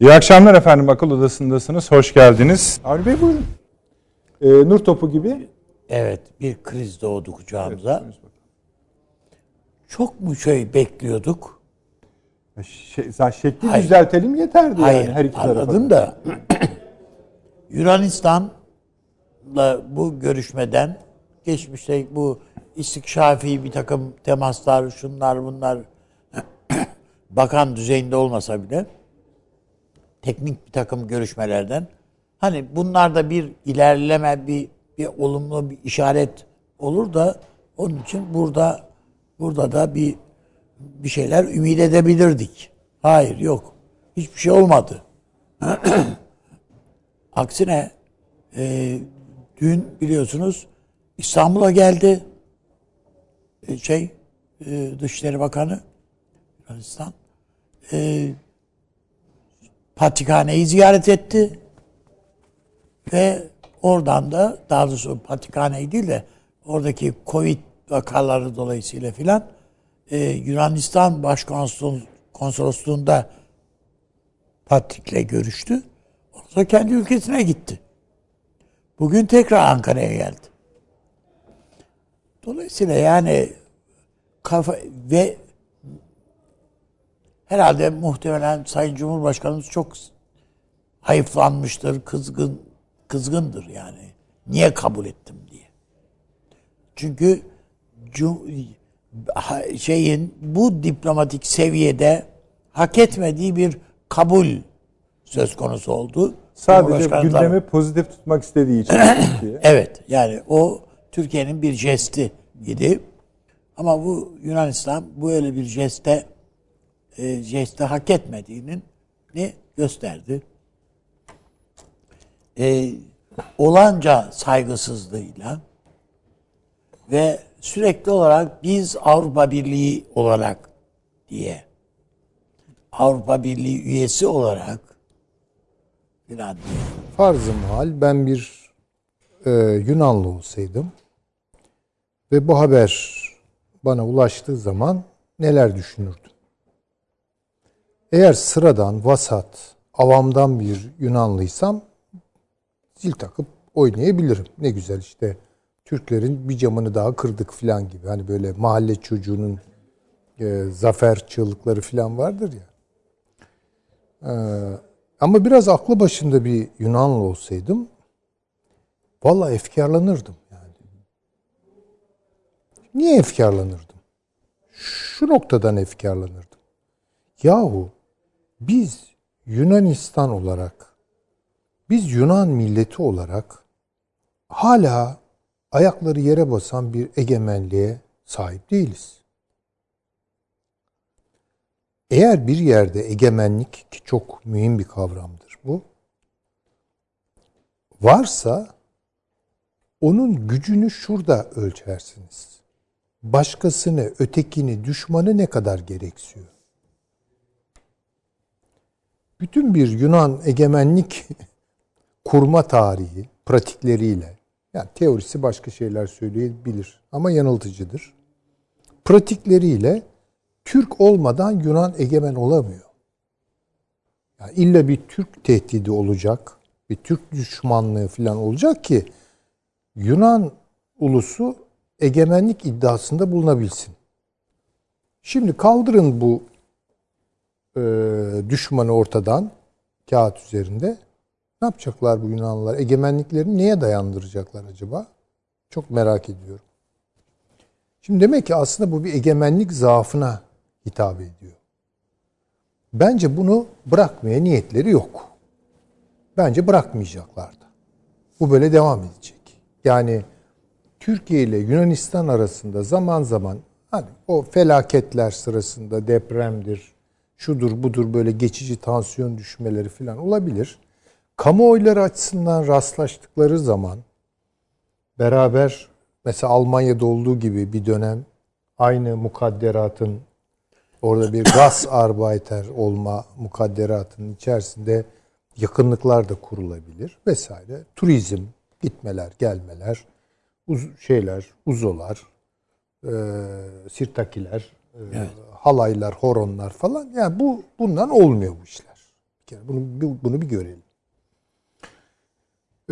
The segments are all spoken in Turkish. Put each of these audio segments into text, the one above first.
İyi akşamlar efendim. Akıl Odası'ndasınız. Hoş geldiniz. Avni Bey buyurun. Ee, nur topu gibi. Evet, bir kriz doğdu kucağımıza. Çok mu şey bekliyorduk? Şey, şekli Hayır. düzeltelim yeterdi Hayır, yani her iki tarafa. anladım da Yunanistan'la bu görüşmeden geçmişte bu istikşafi bir takım temaslar, şunlar bunlar bakan düzeyinde olmasa bile teknik bir takım görüşmelerden hani bunlarda bir ilerleme, bir, bir olumlu bir işaret olur da onun için burada burada da bir bir şeyler ümit edebilirdik. Hayır yok. Hiçbir şey olmadı. Aksine e, dün biliyorsunuz İstanbul'a geldi e, şey e, Dışişleri Bakanı Yunanistan e, Patrikhane'yi ziyaret etti ve oradan da daha doğrusu Patrikhane'yi değil de oradaki Covid vakaları dolayısıyla filan e, Yunanistan Başkonsolosluğu'nda Patrik'le görüştü. Sonra kendi ülkesine gitti. Bugün tekrar Ankara'ya geldi. Dolayısıyla yani kafa ve herhalde muhtemelen Sayın Cumhurbaşkanımız çok hayıflanmıştır, kızgın kızgındır yani. Niye kabul ettim diye. Çünkü şeyin bu diplomatik seviyede hak etmediği bir kabul söz konusu oldu. Sadece gündemi pozitif tutmak istediği için. Evet yani o Türkiye'nin bir jesti idi. Ama bu Yunanistan böyle bir jeste e, jeste hak etmediğinin ne gösterdi. E, olanca saygısızlığıyla ve sürekli olarak biz Avrupa Birliği olarak diye Avrupa Birliği üyesi olarak filan diye Farz-ı mahal ben bir e, Yunanlı olsaydım ve bu haber bana ulaştığı zaman neler düşünürdüm? Eğer sıradan, vasat, avamdan bir Yunanlıysam zil takıp oynayabilirim. Ne güzel işte Türklerin bir camını daha kırdık falan gibi. Hani böyle mahalle çocuğunun e, zafer çığlıkları falan vardır ya. Ee, ama biraz aklı başında bir Yunanlı olsaydım vallahi efkarlanırdım yani. Niye efkarlanırdım? Şu noktadan efkarlanırdım. Yahu biz Yunanistan olarak biz Yunan milleti olarak hala ayakları yere basan bir egemenliğe sahip değiliz. Eğer bir yerde egemenlik ki çok mühim bir kavramdır bu. Varsa onun gücünü şurada ölçersiniz. Başkasını, ötekini, düşmanı ne kadar gereksiyor? Bütün bir Yunan egemenlik kurma tarihi, pratikleriyle, yani teorisi başka şeyler söyleyebilir ama yanıltıcıdır. Pratikleriyle Türk olmadan Yunan egemen olamıyor. Yani illa bir Türk tehdidi olacak, bir Türk düşmanlığı falan olacak ki Yunan ulusu egemenlik iddiasında bulunabilsin. Şimdi kaldırın bu e, düşmanı ortadan kağıt üzerinde. Ne yapacaklar bu Yunanlılar? Egemenliklerini neye dayandıracaklar acaba? Çok merak ediyorum. Şimdi demek ki aslında bu bir egemenlik zaafına hitap ediyor. Bence bunu bırakmaya niyetleri yok. Bence bırakmayacaklar da. Bu böyle devam edecek. Yani Türkiye ile Yunanistan arasında zaman zaman hani o felaketler sırasında depremdir, şudur budur böyle geçici tansiyon düşmeleri falan olabilir. Kamuoyları açısından rastlaştıkları zaman beraber mesela Almanya'da olduğu gibi bir dönem aynı mukadderatın orada bir gaz arbeiter olma mukadderatının içerisinde yakınlıklar da kurulabilir vesaire. Turizm, gitmeler, gelmeler, uz şeyler, uzolar, e, sirtakiler, e, halaylar, horonlar falan. Yani bu bundan olmuyor bu işler. Bir bunu, bunu bir görelim.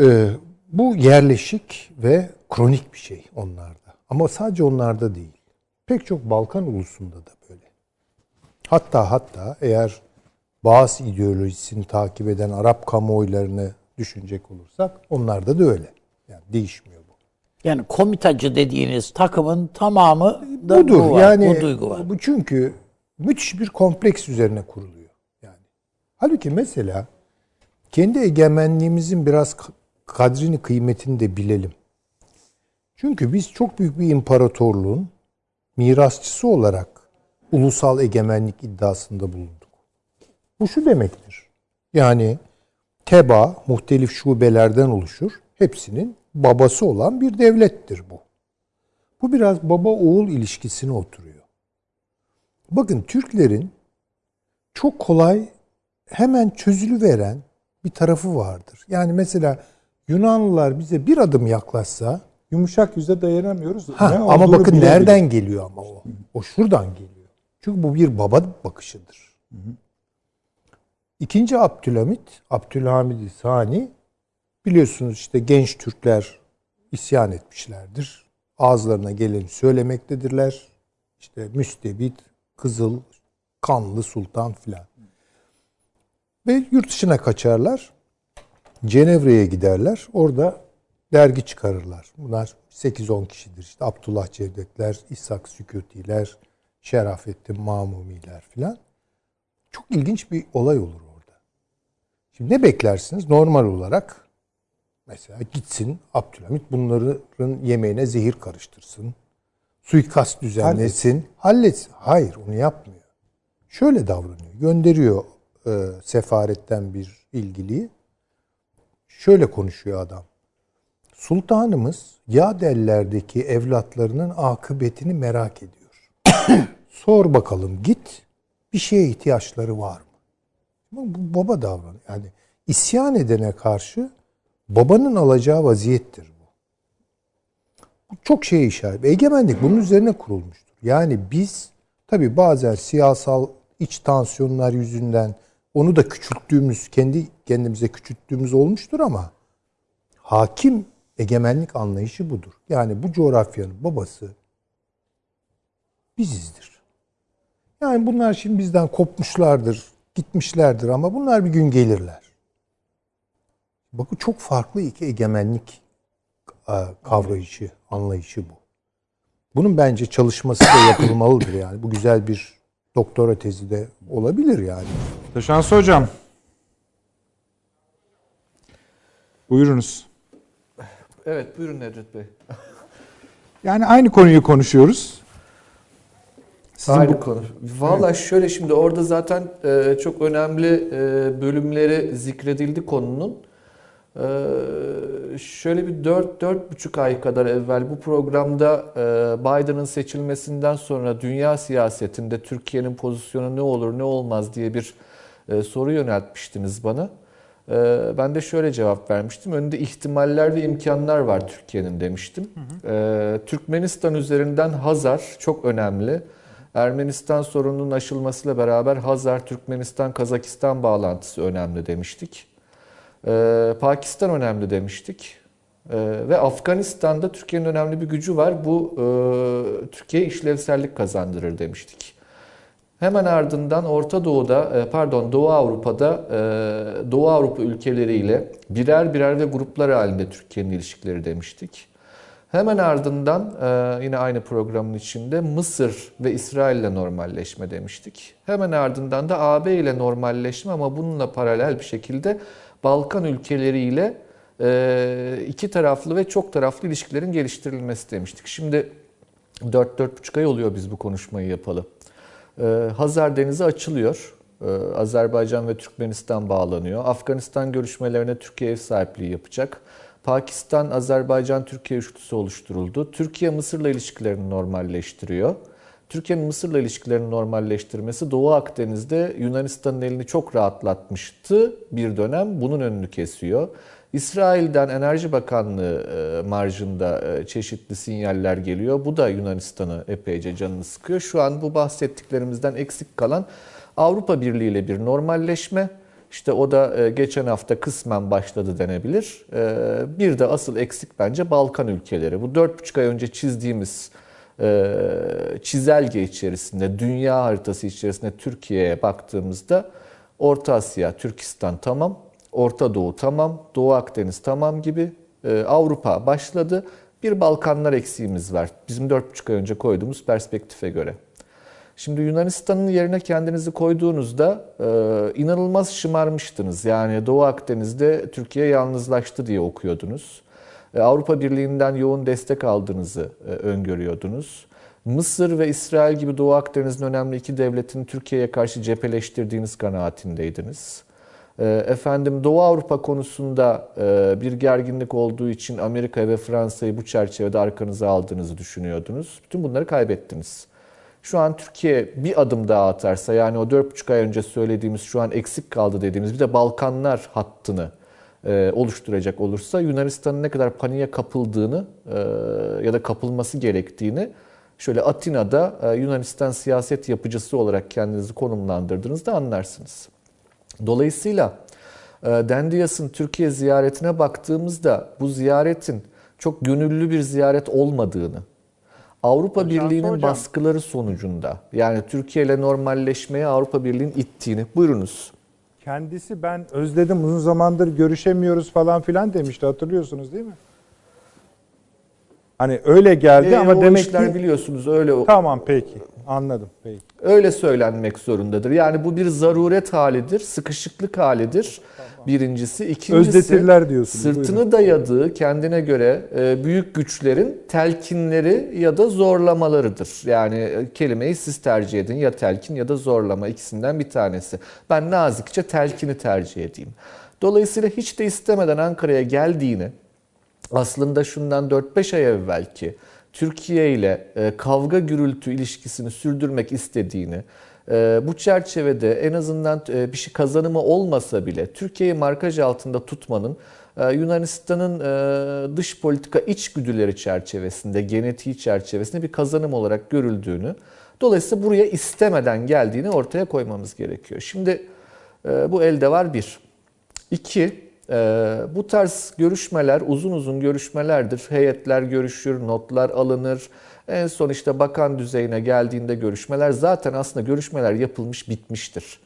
Ee, bu yerleşik ve kronik bir şey onlarda. Ama sadece onlarda değil. Pek çok Balkan ulusunda da böyle. Hatta hatta eğer bazı ideolojisini takip eden Arap kamuoylarını düşünecek olursak onlarda da öyle. Yani değişmiyor. Yani komitacı dediğiniz takımın tamamı da Budur. bu var. yani bu duygu var. bu çünkü müthiş bir kompleks üzerine kuruluyor. Yani halbuki mesela kendi egemenliğimizin biraz kadrini, kıymetini de bilelim. Çünkü biz çok büyük bir imparatorluğun mirasçısı olarak ulusal egemenlik iddiasında bulunduk. Bu şu demektir. Yani teba muhtelif şubelerden oluşur. Hepsinin babası olan bir devlettir bu. Bu biraz baba oğul ilişkisine oturuyor. Bakın Türklerin çok kolay hemen çözülüveren bir tarafı vardır. Yani mesela Yunanlılar bize bir adım yaklaşsa Yumuşak yüze dayanamıyoruz. Ha, Ne ama bakın nereden geliyor ama o. O şuradan geliyor. Çünkü bu bir baba bakışıdır. İkinci Abdülhamit, Abdülhamid Sani biliyorsunuz işte genç Türkler isyan etmişlerdir. Ağızlarına geleni söylemektedirler. İşte müstebit, kızıl, kanlı sultan filan. Ve yurt dışına kaçarlar. Cenevre'ye giderler. Orada dergi çıkarırlar. Bunlar 8-10 kişidir. İşte Abdullah Cevdetler, İshak Sükutiler, Şerafettin Mamumiler filan. Çok ilginç bir olay olur orada. Şimdi ne beklersiniz? Normal olarak mesela gitsin Abdülhamit bunların yemeğine zehir karıştırsın. Suikast düzenlesin. Halletsin. Hayır onu yapmıyor. Şöyle davranıyor. Gönderiyor e, sefaretten bir ilgiliyi. Şöyle konuşuyor adam. Sultanımız Yadeller'deki evlatlarının akıbetini merak ediyor. Sor bakalım git bir şeye ihtiyaçları var mı? Bu baba davranıyor. Yani isyan edene karşı babanın alacağı vaziyettir bu. Bu çok şeye işaret. Egemenlik bunun üzerine kurulmuştur. Yani biz tabi bazen siyasal iç tansiyonlar yüzünden onu da küçülttüğümüz, kendi kendimize küçülttüğümüz olmuştur ama hakim egemenlik anlayışı budur. Yani bu coğrafyanın babası bizizdir. Yani bunlar şimdi bizden kopmuşlardır, gitmişlerdir ama bunlar bir gün gelirler. Bakın çok farklı iki egemenlik e, kavrayışı, anlayışı bu. Bunun bence çalışması da yapılmalıdır yani. Bu güzel bir doktora tezi de olabilir yani. Taşansı Hocam. Buyurunuz. Evet buyurun Nedret Bey. Yani aynı konuyu konuşuyoruz. Sizin Aynı bu- konu. Valla şöyle şimdi orada zaten e, çok önemli e, bölümleri zikredildi konunun. E, şöyle bir 4-4,5 ay kadar evvel bu programda e, Biden'ın seçilmesinden sonra dünya siyasetinde Türkiye'nin pozisyonu ne olur ne olmaz diye bir e, soru yöneltmiştiniz bana. E, ben de şöyle cevap vermiştim. Önünde ihtimaller ve imkanlar var Türkiye'nin demiştim. E, Türkmenistan üzerinden Hazar çok önemli. Ermenistan sorununun aşılmasıyla beraber Hazar, Türkmenistan, Kazakistan bağlantısı önemli demiştik. Ee, Pakistan önemli demiştik. Ee, ve Afganistan'da Türkiye'nin önemli bir gücü var. Bu e, Türkiye'ye işlevsellik kazandırır demiştik. Hemen ardından Orta Doğu'da, e, pardon Doğu Avrupa'da e, Doğu Avrupa ülkeleriyle birer birer ve gruplar halinde Türkiye'nin ilişkileri demiştik. Hemen ardından yine aynı programın içinde Mısır ve İsrail ile normalleşme demiştik. Hemen ardından da AB ile normalleşme ama bununla paralel bir şekilde Balkan ülkeleriyle e, iki taraflı ve çok taraflı ilişkilerin geliştirilmesi demiştik. Şimdi 4-4,5 ay oluyor biz bu konuşmayı yapalı. E, Hazar Denizi açılıyor. E, Azerbaycan ve Türkmenistan bağlanıyor. Afganistan görüşmelerine Türkiye ev sahipliği yapacak. Pakistan, Azerbaycan, Türkiye üçlüsü oluşturuldu. Türkiye Mısır'la ilişkilerini normalleştiriyor. Türkiye'nin Mısır'la ilişkilerini normalleştirmesi Doğu Akdeniz'de Yunanistan'ın elini çok rahatlatmıştı bir dönem. Bunun önünü kesiyor. İsrail'den Enerji Bakanlığı e, marjında e, çeşitli sinyaller geliyor. Bu da Yunanistan'ı epeyce canını sıkıyor. Şu an bu bahsettiklerimizden eksik kalan Avrupa Birliği ile bir normalleşme. İşte o da e, geçen hafta kısmen başladı denebilir. Bir de asıl eksik bence Balkan ülkeleri. Bu 4,5 ay önce çizdiğimiz çizelge içerisinde, dünya haritası içerisinde Türkiye'ye baktığımızda Orta Asya, Türkistan tamam, Orta Doğu tamam, Doğu Akdeniz tamam gibi Avrupa başladı. Bir Balkanlar eksiğimiz var. Bizim 4,5 ay önce koyduğumuz perspektife göre. Şimdi Yunanistan'ın yerine kendinizi koyduğunuzda e, inanılmaz şımarmıştınız. Yani Doğu Akdeniz'de Türkiye yalnızlaştı diye okuyordunuz. E, Avrupa Birliği'nden yoğun destek aldığınızı e, öngörüyordunuz. Mısır ve İsrail gibi Doğu Akdeniz'in önemli iki devletini Türkiye'ye karşı cepheleştirdiğiniz kanaatindeydiniz. E, efendim Doğu Avrupa konusunda e, bir gerginlik olduğu için Amerika ve Fransa'yı bu çerçevede arkanıza aldığınızı düşünüyordunuz. Bütün bunları kaybettiniz. Şu an Türkiye bir adım daha atarsa yani o 4,5 ay önce söylediğimiz şu an eksik kaldı dediğimiz bir de Balkanlar hattını oluşturacak olursa Yunanistan'ın ne kadar paniğe kapıldığını e, ya da kapılması gerektiğini şöyle Atina'da e, Yunanistan siyaset yapıcısı olarak kendinizi konumlandırdığınızda anlarsınız. Dolayısıyla e, Dendias'ın Türkiye ziyaretine baktığımızda bu ziyaretin çok gönüllü bir ziyaret olmadığını, Avrupa Birliği'nin baskıları sonucunda yani Türkiye ile normalleşmeye Avrupa Birliği'nin ittiğini. Buyurunuz. Kendisi ben özledim uzun zamandır görüşemiyoruz falan filan demişti hatırlıyorsunuz değil mi? Hani öyle geldi e, ama o demek ki biliyorsunuz öyle. Tamam peki. Anladım. Peki. Öyle söylenmek zorundadır. Yani bu bir zaruret halidir, sıkışıklık halidir. Birincisi, ikincisi Özletirler diyorsunuz. Sırtını Buyurun. dayadığı kendine göre e, büyük güçlerin telkinleri ya da zorlamalarıdır. Yani e, kelimeyi siz tercih edin ya telkin ya da zorlama ikisinden bir tanesi. Ben nazikçe telkini tercih edeyim. Dolayısıyla hiç de istemeden Ankara'ya geldiğini aslında şundan 4-5 ay evvelki Türkiye ile e, kavga gürültü ilişkisini sürdürmek istediğini, bu çerçevede en azından e, bir şey kazanımı olmasa bile Türkiye'yi markaj altında tutmanın Yunanistan'ın dış politika içgüdüleri çerçevesinde, genetiği çerçevesinde bir kazanım olarak görüldüğünü, dolayısıyla buraya istemeden geldiğini ortaya koymamız gerekiyor. Şimdi bu elde var bir. İki, bu tarz görüşmeler uzun uzun görüşmelerdir. Heyetler görüşür, notlar alınır. En son işte bakan düzeyine geldiğinde görüşmeler zaten aslında görüşmeler yapılmış bitmiştir.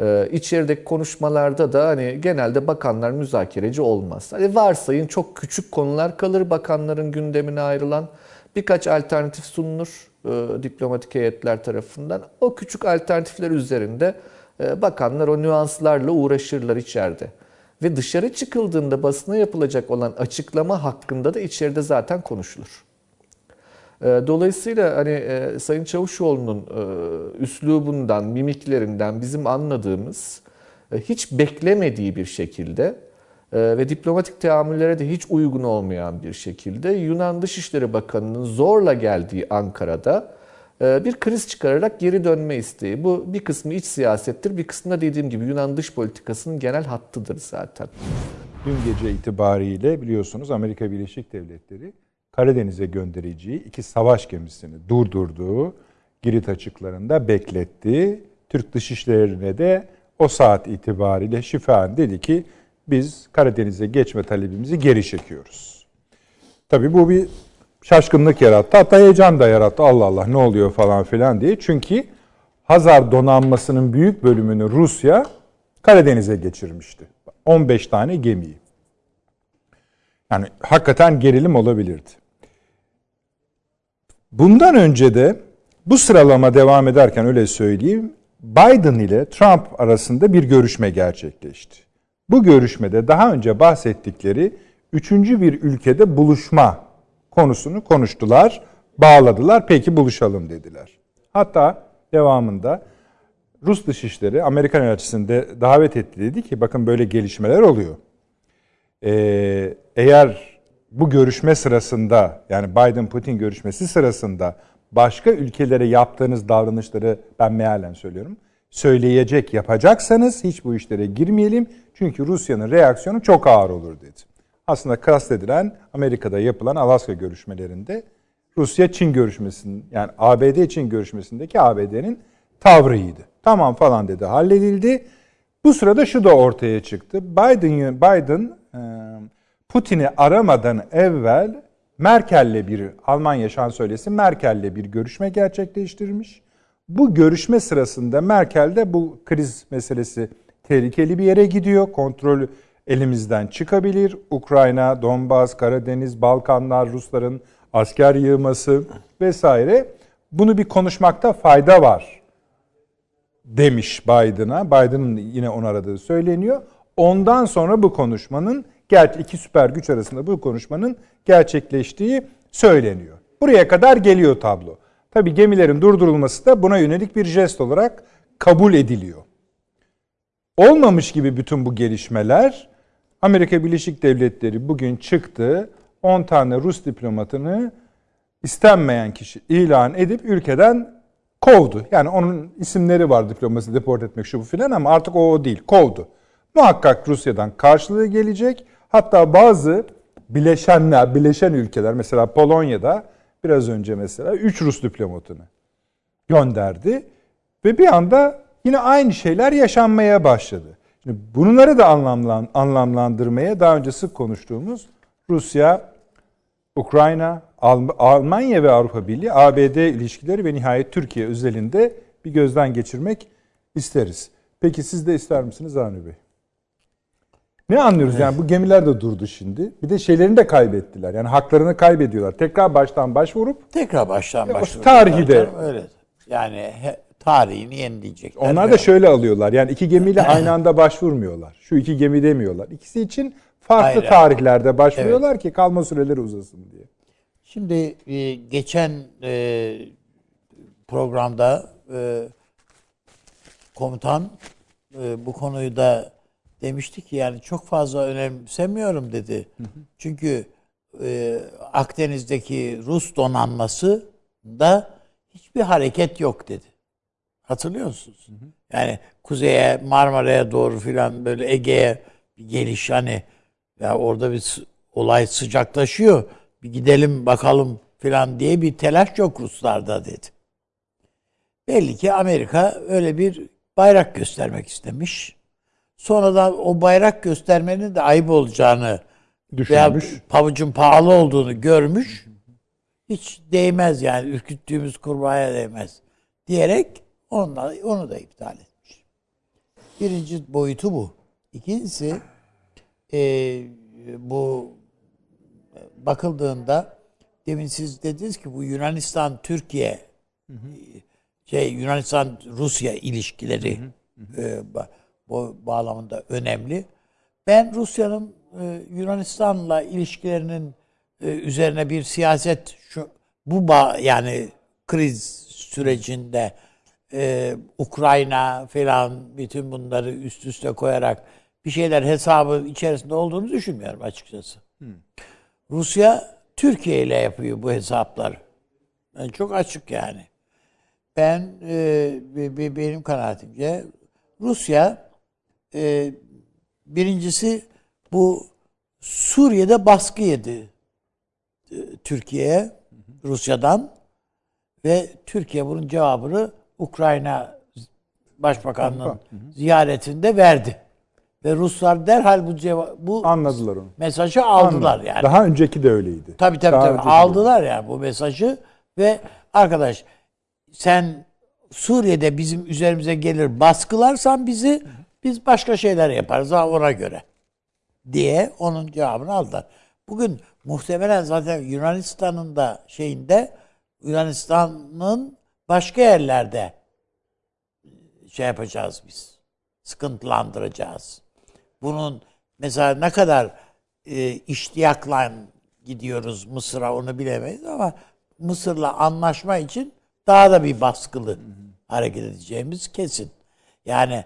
Ee, konuşmalarda da hani genelde bakanlar müzakereci olmaz. Hani varsayın çok küçük konular kalır bakanların gündemine ayrılan. Birkaç alternatif sunulur e, diplomatik heyetler tarafından. O küçük alternatifler üzerinde e, bakanlar o nüanslarla uğraşırlar içeride. Ve dışarı çıkıldığında basına yapılacak olan açıklama hakkında da içeride zaten konuşulur. Ee, dolayısıyla hani e, Sayın Çavuşoğlu'nun e, üslubundan, mimiklerinden bizim anladığımız e, hiç beklemediği bir şekilde ve diplomatik teamüllere de hiç uygun olmayan bir şekilde Yunan Dışişleri Bakanı'nın zorla geldiği Ankara'da bir kriz çıkararak geri dönme isteği. Bu bir kısmı iç siyasettir, bir kısmı da dediğim gibi Yunan dış politikasının genel hattıdır zaten. Dün gece itibariyle biliyorsunuz Amerika Birleşik Devletleri Karadeniz'e göndereceği iki savaş gemisini durdurduğu Girit açıklarında bekletti. Türk Dışişleri'ne de o saat itibariyle şifaen dedi ki biz Karadeniz'e geçme talebimizi geri çekiyoruz. Tabii bu bir şaşkınlık yarattı. Hatta heyecan da yarattı. Allah Allah ne oluyor falan filan diye. Çünkü Hazar donanmasının büyük bölümünü Rusya Karadeniz'e geçirmişti. 15 tane gemiyi. Yani hakikaten gerilim olabilirdi. Bundan önce de bu sıralama devam ederken öyle söyleyeyim, Biden ile Trump arasında bir görüşme gerçekleşti. Bu görüşmede daha önce bahsettikleri üçüncü bir ülkede buluşma konusunu konuştular, bağladılar. Peki buluşalım dediler. Hatta devamında Rus Dışişleri Amerikan elçisini davet etti dedi ki bakın böyle gelişmeler oluyor. Ee, eğer bu görüşme sırasında yani Biden-Putin görüşmesi sırasında başka ülkelere yaptığınız davranışları ben mealen söylüyorum. Söyleyecek yapacaksanız hiç bu işlere girmeyelim. Çünkü Rusya'nın reaksiyonu çok ağır olur dedi. Aslında kastedilen Amerika'da yapılan Alaska görüşmelerinde Rusya-Çin görüşmesinin yani ABD-Çin görüşmesindeki ABD'nin tavrıydı. Tamam falan dedi halledildi. Bu sırada şu da ortaya çıktı. Biden Biden Putin'i aramadan evvel Merkel'le bir Almanya şansölyesi Merkel'le bir görüşme gerçekleştirmiş. Bu görüşme sırasında Merkel de bu kriz meselesi tehlikeli bir yere gidiyor. Kontrol elimizden çıkabilir. Ukrayna, Donbas, Karadeniz, Balkanlar, Rusların asker yığması vesaire. Bunu bir konuşmakta fayda var demiş Biden'a. Biden'ın yine onu aradığı söyleniyor. Ondan sonra bu konuşmanın gerçi iki süper güç arasında bu konuşmanın gerçekleştiği söyleniyor. Buraya kadar geliyor tablo. Tabi gemilerin durdurulması da buna yönelik bir jest olarak kabul ediliyor. Olmamış gibi bütün bu gelişmeler Amerika Birleşik Devletleri bugün çıktı 10 tane Rus diplomatını istenmeyen kişi ilan edip ülkeden kovdu. Yani onun isimleri var diplomasi deport etmek şu bu filan ama artık o, o değil. Kovdu. Muhakkak Rusya'dan karşılığı gelecek. Hatta bazı bileşenler, bileşen ülkeler mesela Polonya'da biraz önce mesela 3 Rus diplomatını gönderdi ve bir anda yine aynı şeyler yaşanmaya başladı. Şimdi bunları da anlamlan, anlamlandırmaya daha önce sık konuştuğumuz Rusya, Ukrayna, Almanya ve Avrupa Birliği, ABD ilişkileri ve nihayet Türkiye özelinde bir gözden geçirmek isteriz. Peki siz de ister misiniz Avni Bey? Ne anlıyoruz yani bu gemiler de durdu şimdi. Bir de şeylerini de kaybettiler. Yani haklarını kaybediyorlar. Tekrar baştan başvurup tekrar baştan başvurup tarihi de öyle. Yani he, tarihini yenileyecekler. Onlar da şöyle alıyorlar. Yani iki gemiyle aynı anda başvurmuyorlar. Şu iki gemi demiyorlar. İkisi için farklı Hayır, tarihlerde başvuruyorlar evet. ki kalma süreleri uzasın diye. Şimdi e, geçen e, programda e, komutan bu konuyu da demişti ki yani çok fazla önemsemiyorum dedi. Hı hı. Çünkü e, Akdeniz'deki Rus donanması da hiçbir hareket yok dedi. Hatırlıyor musunuz? Hı hı. Yani kuzeye Marmara'ya doğru filan böyle Ege'ye bir geliş hani ya orada bir olay sıcaklaşıyor. Bir gidelim bakalım filan diye bir telaş yok Ruslarda dedi. Belli ki Amerika öyle bir bayrak göstermek istemiş sonradan o bayrak göstermenin de ayıp olacağını düşünmüş. Veya pavucun pahalı olduğunu görmüş. Hiç değmez yani ürküttüğümüz kurbağaya değmez diyerek onunla, onu da iptal etmiş. Birinci boyutu bu. İkincisi e, bu bakıldığında demin siz dediniz ki bu Yunanistan Türkiye şey Yunanistan Rusya ilişkileri hı hı. E, bu bağlamında önemli. Ben Rusya'nın e, Yunanistan'la ilişkilerinin e, üzerine bir siyaset şu bu bağ, yani kriz sürecinde e, Ukrayna falan bütün bunları üst üste koyarak bir şeyler hesabı içerisinde olduğunu düşünmüyorum açıkçası. Hmm. Rusya Türkiye ile yapıyor bu hesapları. Yani çok açık yani. Ben e, benim kanaatimce Rusya e, birincisi bu Suriye'de baskı yedi e, Türkiye'ye Rusya'dan ve Türkiye bunun cevabını Ukrayna Başbakanının ziyaretinde verdi. Ve Ruslar derhal bu cevap bu anladılar onu. Mesajı aldılar Anladım. yani. Daha önceki de öyleydi. Tabii tabii Daha tabii aldılar de. yani bu mesajı ve arkadaş sen Suriye'de bizim üzerimize gelir baskılarsan bizi biz başka şeyler yaparız ona göre diye onun cevabını aldılar. Bugün muhtemelen zaten Yunanistan'ın da şeyinde Yunanistan'ın başka yerlerde şey yapacağız biz. Sıkıntılandıracağız. Bunun mesela ne kadar e, iştiyakla gidiyoruz Mısır'a onu bilemeyiz ama Mısır'la anlaşma için daha da bir baskılı hareket edeceğimiz kesin. Yani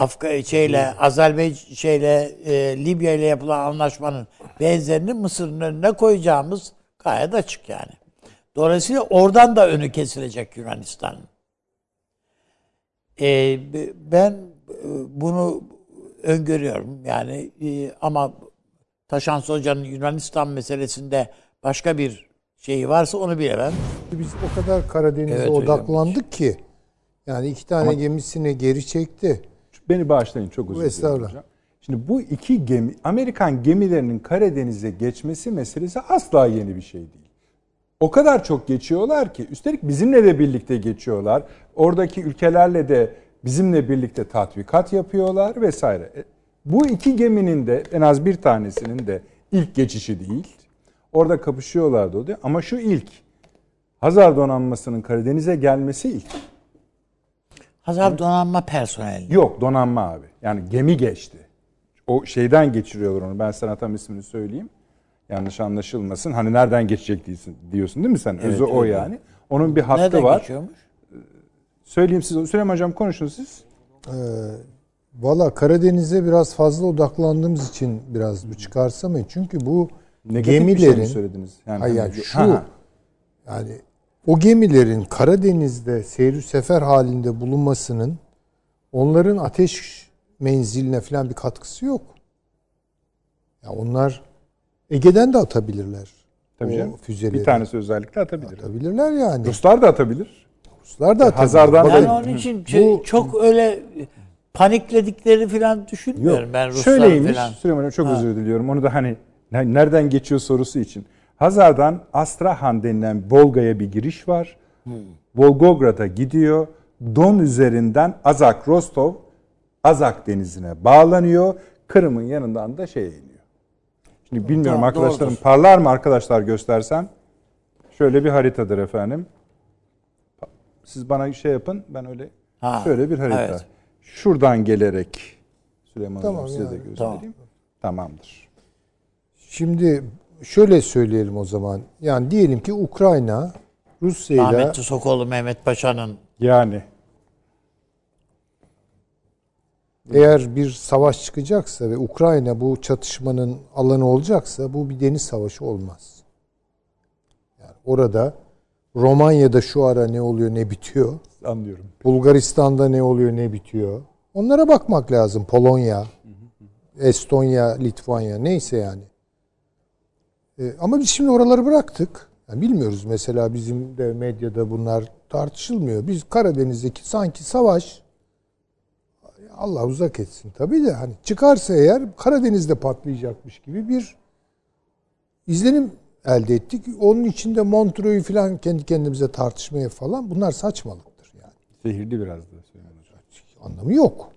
Afga şeyle Azerbaycan şeyle e, Libya ile yapılan anlaşmanın benzerini Mısır'ın önüne koyacağımız gayet açık yani. Dolayısıyla oradan da önü kesilecek Yunanistan'ın. E, ben e, bunu öngörüyorum yani e, ama Taşan Hoca'nın Yunanistan meselesinde başka bir şeyi varsa onu bilemem. Biz o kadar Karadeniz'e evet, odaklandık ki yani iki tane ama, gemisini geri çekti Beni bağışlayın çok özür dilerim hocam. Şimdi bu iki gemi, Amerikan gemilerinin Karadeniz'e geçmesi meselesi asla yeni bir şey değil. O kadar çok geçiyorlar ki, üstelik bizimle de birlikte geçiyorlar. Oradaki ülkelerle de bizimle birlikte tatbikat yapıyorlar vesaire. E, Bu iki geminin de en az bir tanesinin de ilk geçişi değil. Orada kapışıyorlardı o diye. Ama şu ilk. Hazar donanmasının Karadeniz'e gelmesi ilk. Hazar donanma personeli. Yok donanma abi. Yani gemi geçti. O şeyden geçiriyorlar onu. Ben sana tam ismini söyleyeyim. Yanlış anlaşılmasın. Hani nereden geçecek diyorsun, diyorsun değil mi sen? Özü o öyle. yani. Onun bir hattı Nereden var. geçiyormuş? Söyleyeyim siz. Süleyman Hocam konuşun siz. Valla Karadeniz'e biraz fazla odaklandığımız için biraz bu çıkarsamayın. Çünkü bu Negatif bir şey mi gemilerin söylediniz? Yani, Hayır, hani- yani şu ha. yani o gemilerin Karadeniz'de seyir sefer halinde bulunmasının onların ateş menziline falan bir katkısı yok. Ya onlar Ege'den de atabilirler. Tabii canım. füzeleri. Bir tanesi özellikle atabilir. atabilirler yani. Ruslar da atabilir. Ruslar da atabilir. Hazardan Ben Bakın, onun için şey- çok öyle panikledikleri falan düşünmüyorum ben Ruslar Şöyleymiş. falan. Süleyman çok özür diliyorum. Onu da hani ne- nereden geçiyor sorusu için. Hazar'dan Astrahan denilen Volga'ya bir giriş var. Volgograd'a gidiyor. Don üzerinden Azak Rostov Azak denizine bağlanıyor. Kırım'ın yanından da şeye iniyor. Şimdi bilmiyorum Tamam, arkadaşlarım doğrudur. parlar mı arkadaşlar göstersem? Şöyle bir haritadır efendim. Siz bana şey yapın ben öyle Ha, şöyle bir harita. evet. Şuradan gelerek Süleyman Tamam, Hocam size de yani. göstereyim. Tamamdır. Şimdi şöyle söyleyelim o zaman. Yani diyelim ki Ukrayna Rusya ile Rahmetli Sokoğlu Mehmet Paşa'nın Yani eğer bir savaş çıkacaksa ve Ukrayna bu çatışmanın alanı olacaksa bu bir deniz savaşı olmaz. Yani orada Romanya'da şu ara ne oluyor ne bitiyor. anlıyorum. Bulgaristan'da ne oluyor ne bitiyor. Onlara bakmak lazım. Polonya, Estonya, Litvanya neyse yani. E, ama biz şimdi oraları bıraktık. Yani bilmiyoruz mesela bizim de medyada bunlar tartışılmıyor. Biz Karadeniz'deki sanki savaş Allah uzak etsin tabii de hani çıkarsa eğer Karadeniz'de patlayacakmış gibi bir izlenim elde ettik. Onun içinde Montreux'u falan kendi kendimize tartışmaya falan bunlar saçmalıktır yani. Zehirli biraz da. Anlamı yok.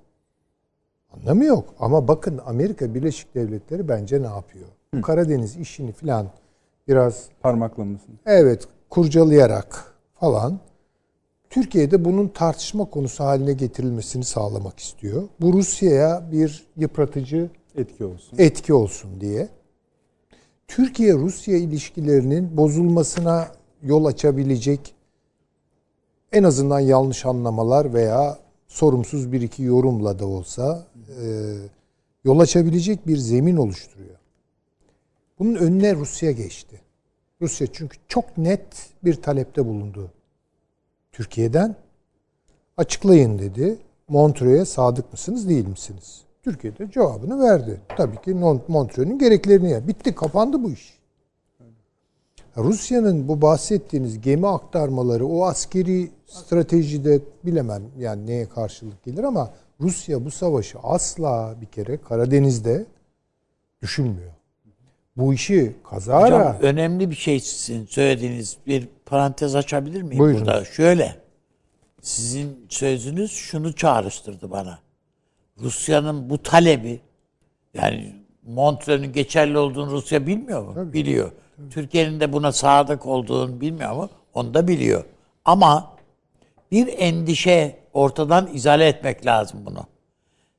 Anlamı yok. Ama bakın Amerika Birleşik Devletleri bence ne yapıyor? Karadeniz işini falan biraz Parmaklamasın. evet kurcalayarak falan Türkiye'de bunun tartışma konusu haline getirilmesini sağlamak istiyor. Bu Rusya'ya bir yıpratıcı Etki olsun. etki olsun diye. Türkiye-Rusya ilişkilerinin bozulmasına yol açabilecek en azından yanlış anlamalar veya sorumsuz bir iki yorumla da olsa e, yol açabilecek bir zemin oluşturuyor. Bunun önüne Rusya geçti. Rusya çünkü çok net bir talepte bulundu. Türkiye'den açıklayın dedi. Montreux'e sadık mısınız değil misiniz? Türkiye de cevabını verdi. Tabii ki Montreux'un gereklerini ya. Bitti kapandı bu iş. Rusya'nın bu bahsettiğiniz gemi aktarmaları o askeri stratejide bilemem yani neye karşılık gelir ama Rusya bu savaşı asla bir kere Karadeniz'de düşünmüyor. Bu işi kazara Hocam önemli bir şey sizin söylediğiniz bir parantez açabilir miyim Buyurunuz. burada? Şöyle. Sizin sözünüz şunu çağrıştırdı bana. Rusya'nın bu talebi yani Montreux'un geçerli olduğunu Rusya bilmiyor mu? Biliyor. Türkiye'nin de buna sadık olduğunu bilmiyor mu? Onu da biliyor. Ama bir endişe ortadan izale etmek lazım bunu.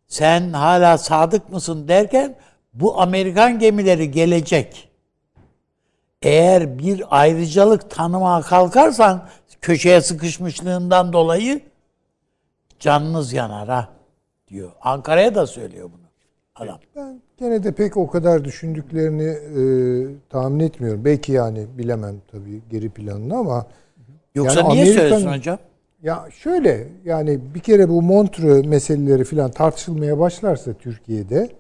Sen hala sadık mısın derken bu Amerikan gemileri gelecek. Eğer bir ayrıcalık tanımaya kalkarsan köşeye sıkışmışlığından dolayı canınız yanar ha diyor. Ankara'ya da söylüyor bunu adam. Ben gene de pek o kadar düşündüklerini e, tahmin etmiyorum. Belki yani bilemem tabii geri planını ama Yoksa Yani niye Amerikan- söylesin hocam? ya şöyle yani bir kere bu Montreux meseleleri falan tartışılmaya başlarsa Türkiye'de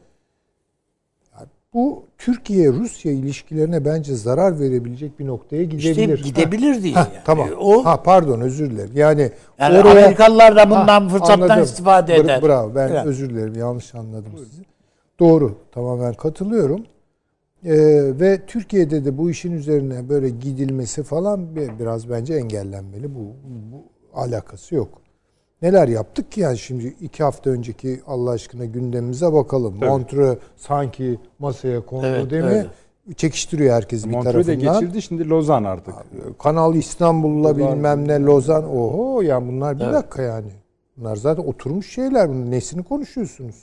bu Türkiye-Rusya ilişkilerine bence zarar verebilecek bir noktaya gidebilir. İşte gidebilir diye. Ha, yani. tamam. O ha pardon özür dilerim. Yani, yani oraya Amerikalılar da bundan Ha, fırsattan anladım. istifade eder. Bravo. Ben Falan. özür dilerim. Yanlış anladım sizi. Doğru. Tamamen katılıyorum. Ee, ve Türkiye'de de bu işin üzerine böyle gidilmesi falan bir- biraz bence engellenmeli. Bu, bu alakası yok. Neler yaptık ki yani şimdi iki hafta önceki Allah aşkına gündemimize bakalım. Tabii. Montreux sanki masaya kondu Evet, değil mi? öyle. Çekiştiriyor herkes bir Montreux'u da tarafından. geçirdi şimdi Lozan artık. Kanal İstanbul'la Lozan. bilmem ne Lozan. Oho yani bunlar bir dakika yani. Bunlar zaten oturmuş şeyler. Bunun nesini konuşuyorsunuz?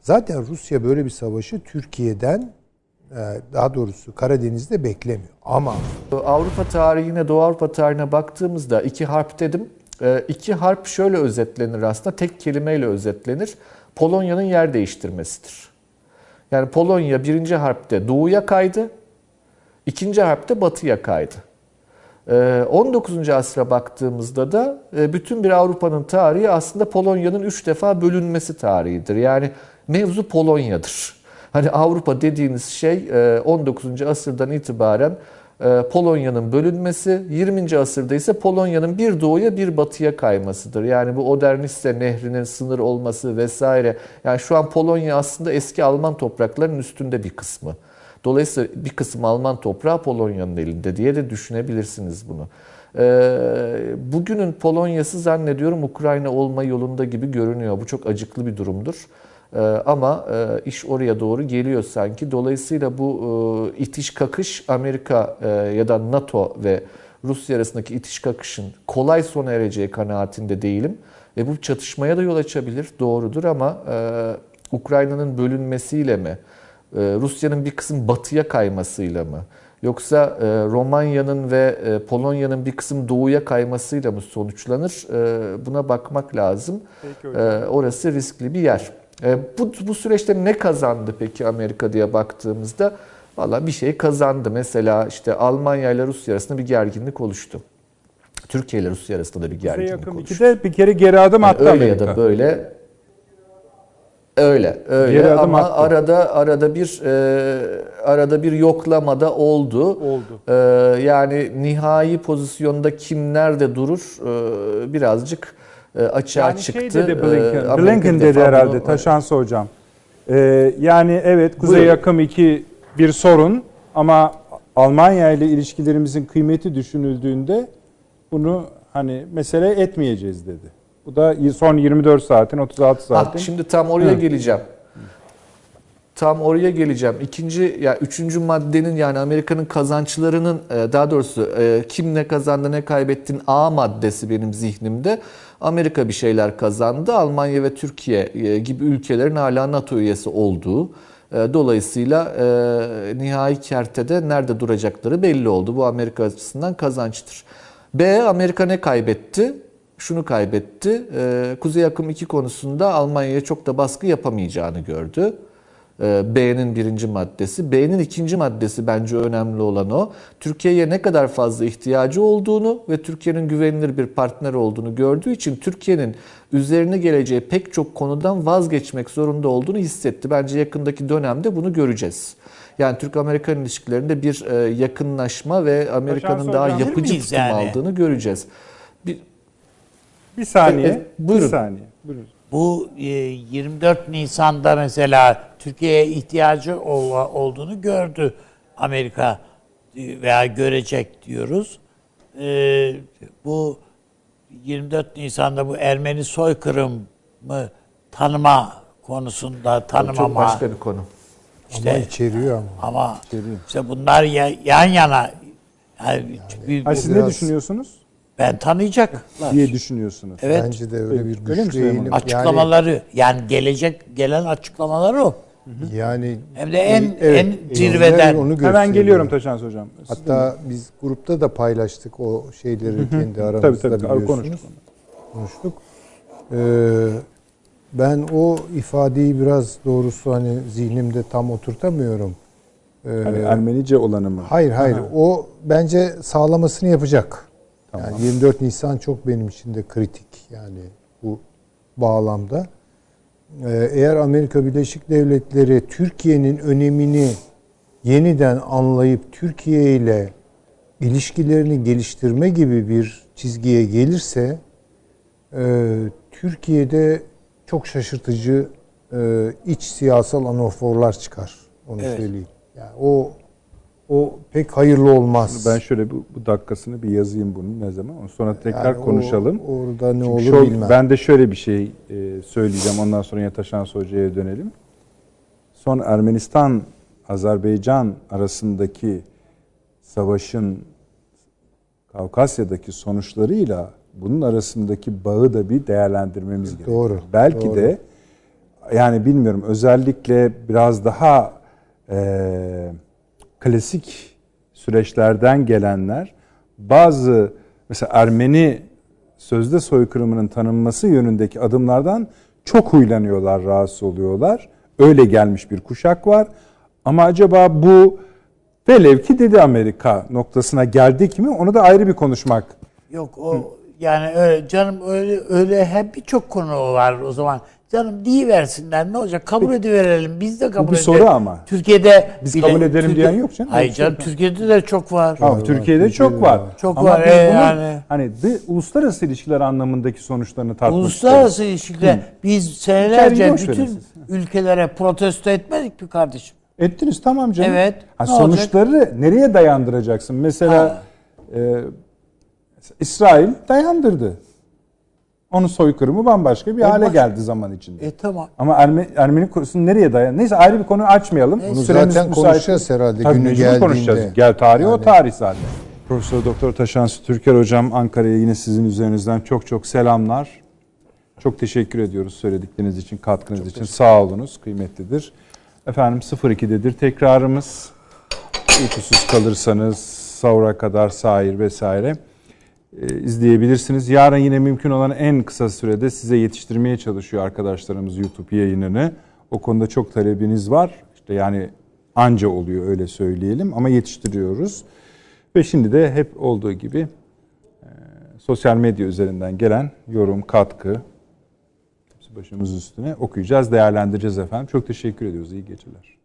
Zaten Rusya böyle bir savaşı Türkiye'den e, daha doğrusu Karadeniz'de beklemiyor. Ama Avrupa tarihine, Doğu Avrupa tarihine baktığımızda iki harp dedim. Ee, İki harp şöyle özetlenir aslında, tek kelimeyle özetlenir. Polonya'nın yer değiştirmesidir. Yani Polonya birinci harpte doğuya kaydı, ikinci harpte batıya kaydı. Ee, 19. asra baktığımızda da e, bütün bir Avrupa'nın tarihi aslında Polonya'nın üç defa bölünmesi tarihidir. Yani mevzu Polonya'dır. Hani Avrupa dediğiniz şey e, 19. asırdan itibaren e, Polonya'nın bölünmesi, 20. asırda ise Polonya'nın bir doğuya bir batıya kaymasıdır. Yani bu Oderniste nehrinin sınır olması vesaire. Yani şu an Polonya aslında eski Alman topraklarının üstünde bir kısmı. Dolayısıyla bir kısım Alman toprağı Polonya'nın elinde diye de düşünebilirsiniz bunu. Ee, bugünün Polonya'sı zannediyorum Ukrayna olma yolunda gibi görünüyor. Bu çok acıklı bir durumdur. Ee, ama e, iş oraya doğru geliyor sanki. Dolayısıyla bu e, itiş kakış Amerika e, ya da NATO ve Rusya arasındaki itiş kakışın kolay sona ereceği kanaatinde değilim. Ve bu çatışmaya da yol açabilir, doğrudur ama Ukrayna'nın bölünmesiyle mi, Rusya'nın bir kısım batıya kaymasıyla mı, yoksa e, Romanya'nın ve e, Polonya'nın bir kısım doğuya kaymasıyla mı sonuçlanır? E, Buna bakmak lazım. E, Orası riskli bir yer. E, Bu, bu süreçte ne kazandı peki Amerika diye baktığımızda? Valla bir şey kazandı. Mesela işte Almanya ile Rusya arasında bir gerginlik oluştu. Türkiye ile Rusya arasında da bir gerginlik yakın oluştu. ikide bir kere geri adım Yani attı öyle Amerika. ya da böyle öyle öyle Geri adım ama attı. arada arada bir e, arada bir yoklamada oldu. Oldu. E, yani nihai pozisyonda kim nerede durur e, birazcık açığa Yani çıktı. şey dedi E, Blinken, Blinken dedi herhalde bunu- Taşansı hocam. Ee, yani evet Kuzey Buyurun. Yakım 2 bir sorun ama Almanya ile ilişkilerimizin kıymeti düşünüldüğünde bunu hani mesele etmeyeceğiz dedi. Bu da son 24 saatin 36 Ah, saatin. şimdi tam oraya Hı. geleceğim. Tam oraya geleceğim. İkinci ya üçüncü maddenin yani Amerika'nın kazançlarının e, daha doğrusu e, kim ne kazandı ne kaybettin A maddesi benim zihnimde. Amerika bir şeyler kazandı. Almanya ve Türkiye e, gibi ülkelerin hala NATO üyesi olduğu. Dolayısıyla e, nihai kertede nerede duracakları belli oldu. Bu Amerika açısından kazançtır. B Amerika ne kaybetti? Şunu kaybetti. Kuzey Akım 2 konusunda Almanya'ya çok da baskı yapamayacağını gördü. E, B'nin birinci maddesi. B'nin ikinci maddesi bence önemli olan o. Türkiye'ye ne kadar fazla ihtiyacı olduğunu ve Türkiye'nin güvenilir bir partner olduğunu gördüğü için Türkiye'nin üzerine geleceği pek çok konudan vazgeçmek zorunda olduğunu hissetti. Bence yakındaki dönemde bunu göreceğiz. Yani Türk-Amerikan ilişkilerinde bir e, yakınlaşma ve Amerika'nın daha yapıcı tutum yani? aldığını göreceğiz. Bir, bir saniye. Evet, buyurun. Bir saniye. Buyurun. Bu e, 24 Nisan'da mesela Türkiye'ye ihtiyacı ol- olduğunu gördü Amerika e, veya görecek diyoruz. E, Bu 24 Nisan'da bu Ermeni soykırımı tanıma konusunda çok tanımama başka bir konu. işte ama içeriyor ama. ama işte bunlar ya- yan yana yani bir- Ha, siz ne düşünüyorsunuz? ben tanıyacaklar. diye düşünüyorsunuz. Evet. Bence de öyle bir Süleyman? eğilim. Açıklamaları yani gelecek gelen açıklamaları o. Yani, yani Hem de en Evet, en zirveden. onu Hemen geliyorum Taşans hocam. Siz Hatta biz grupta da paylaştık o şeyleri kendi Tabii aramızda tabii. Abi biliyorsunuz. konuştuk. konuştuk. Ee, ben o ifadeyi biraz doğrusu hani zihnimde tam oturtamıyorum. Ee, Hani Ermenice olanı mı? hayır hayır o bence sağlamasını yapacak. Yani 24 Nisan çok benim için de kritik yani bu bağlamda. Ee, Eğer Amerika Birleşik Devletleri Türkiye'nin önemini yeniden anlayıp Türkiye ile ilişkilerini geliştirme gibi bir çizgiye gelirse e, Türkiye'de çok şaşırtıcı e, iç siyasal anaforlar çıkar. Onu Evet. söyleyeyim. Yani o o pek hayırlı olmaz. Ben şöyle bu, bu dakikasını bir yazayım bunun ne zaman. Sonra tekrar Yani o- konuşalım. orada ne Çünkü olur şu- bilmem. Ben de şöyle bir şey e, söyleyeceğim. Ondan sonra Yataşan Hoca'ya dönelim. Son Ermenistan Azerbaycan arasındaki savaşın Kavkasya'daki sonuçlarıyla bunun arasındaki bağı da bir değerlendirmemiz gerekiyor. Doğru, Belki doğru. de yani bilmiyorum özellikle biraz daha e, klasik süreçlerden gelenler bazı mesela Ermeni sözde soykırımının tanınması yönündeki adımlardan çok huylanıyorlar, rahatsız oluyorlar. Öyle gelmiş bir kuşak var. Ama acaba bu velev ki dedi Amerika noktasına geldik mi onu da ayrı bir konuşmak. Yok o yani öyle canım öyle öyle hep birçok konu var o zaman. Canım versinler ne olacak? Kabul ediverelim. Biz de kabul bir edelim. soru ama. Türkiye'de Biz kabul edelim diyen yok canım. Hayır bir şey canım. Türkiye'de de çok var. Tamam, Türkiye'de çok var. Çok Ama var, e, bunun yani. hani dı- uluslararası ilişkiler anlamındaki sonuçlarını tartmak Uluslararası ilişkiler biz senelerce bütün ülkelere protesto etmedik mi kardeşim? Ettiniz tamam canım. Evet, Ha, ne sonuçları nereye dayandıracaksın? Mesela Ha. e, İsrail dayandırdı. Onun soykırımı bambaşka bir hale baş- geldi zaman içinde. E tamam. Ama Ermeni, Ermeni konusu nereye dayan? Neyse ayrı bir konu açmayalım. Bunu Süremiz zaten müsait. konuşacağız herhalde Tabii günü geldiğinde. konuşacağız. Gel tarihi o Yani- tarih zaten. Profesör Doktor Taşansı Türker hocam Ankara'ya yine sizin üzerinizden çok çok selamlar. Çok teşekkür ediyoruz söyledikleriniz için, katkınız için. Sağ olunuz, kıymetlidir. Efendim 02'dedir tekrarımız. Uykusuz kalırsanız sahura kadar sahir vesaire izleyebilirsiniz. Yarın yine mümkün olan en kısa sürede size yetiştirmeye çalışıyor arkadaşlarımız YouTube yayınını. O konuda çok talebiniz var. İşte yani anca oluyor öyle söyleyelim ama yetiştiriyoruz. Ve şimdi de hep olduğu gibi e, sosyal medya üzerinden gelen yorum, katkı başımız üstüne okuyacağız, değerlendireceğiz efendim. Çok teşekkür ediyoruz. İyi geceler.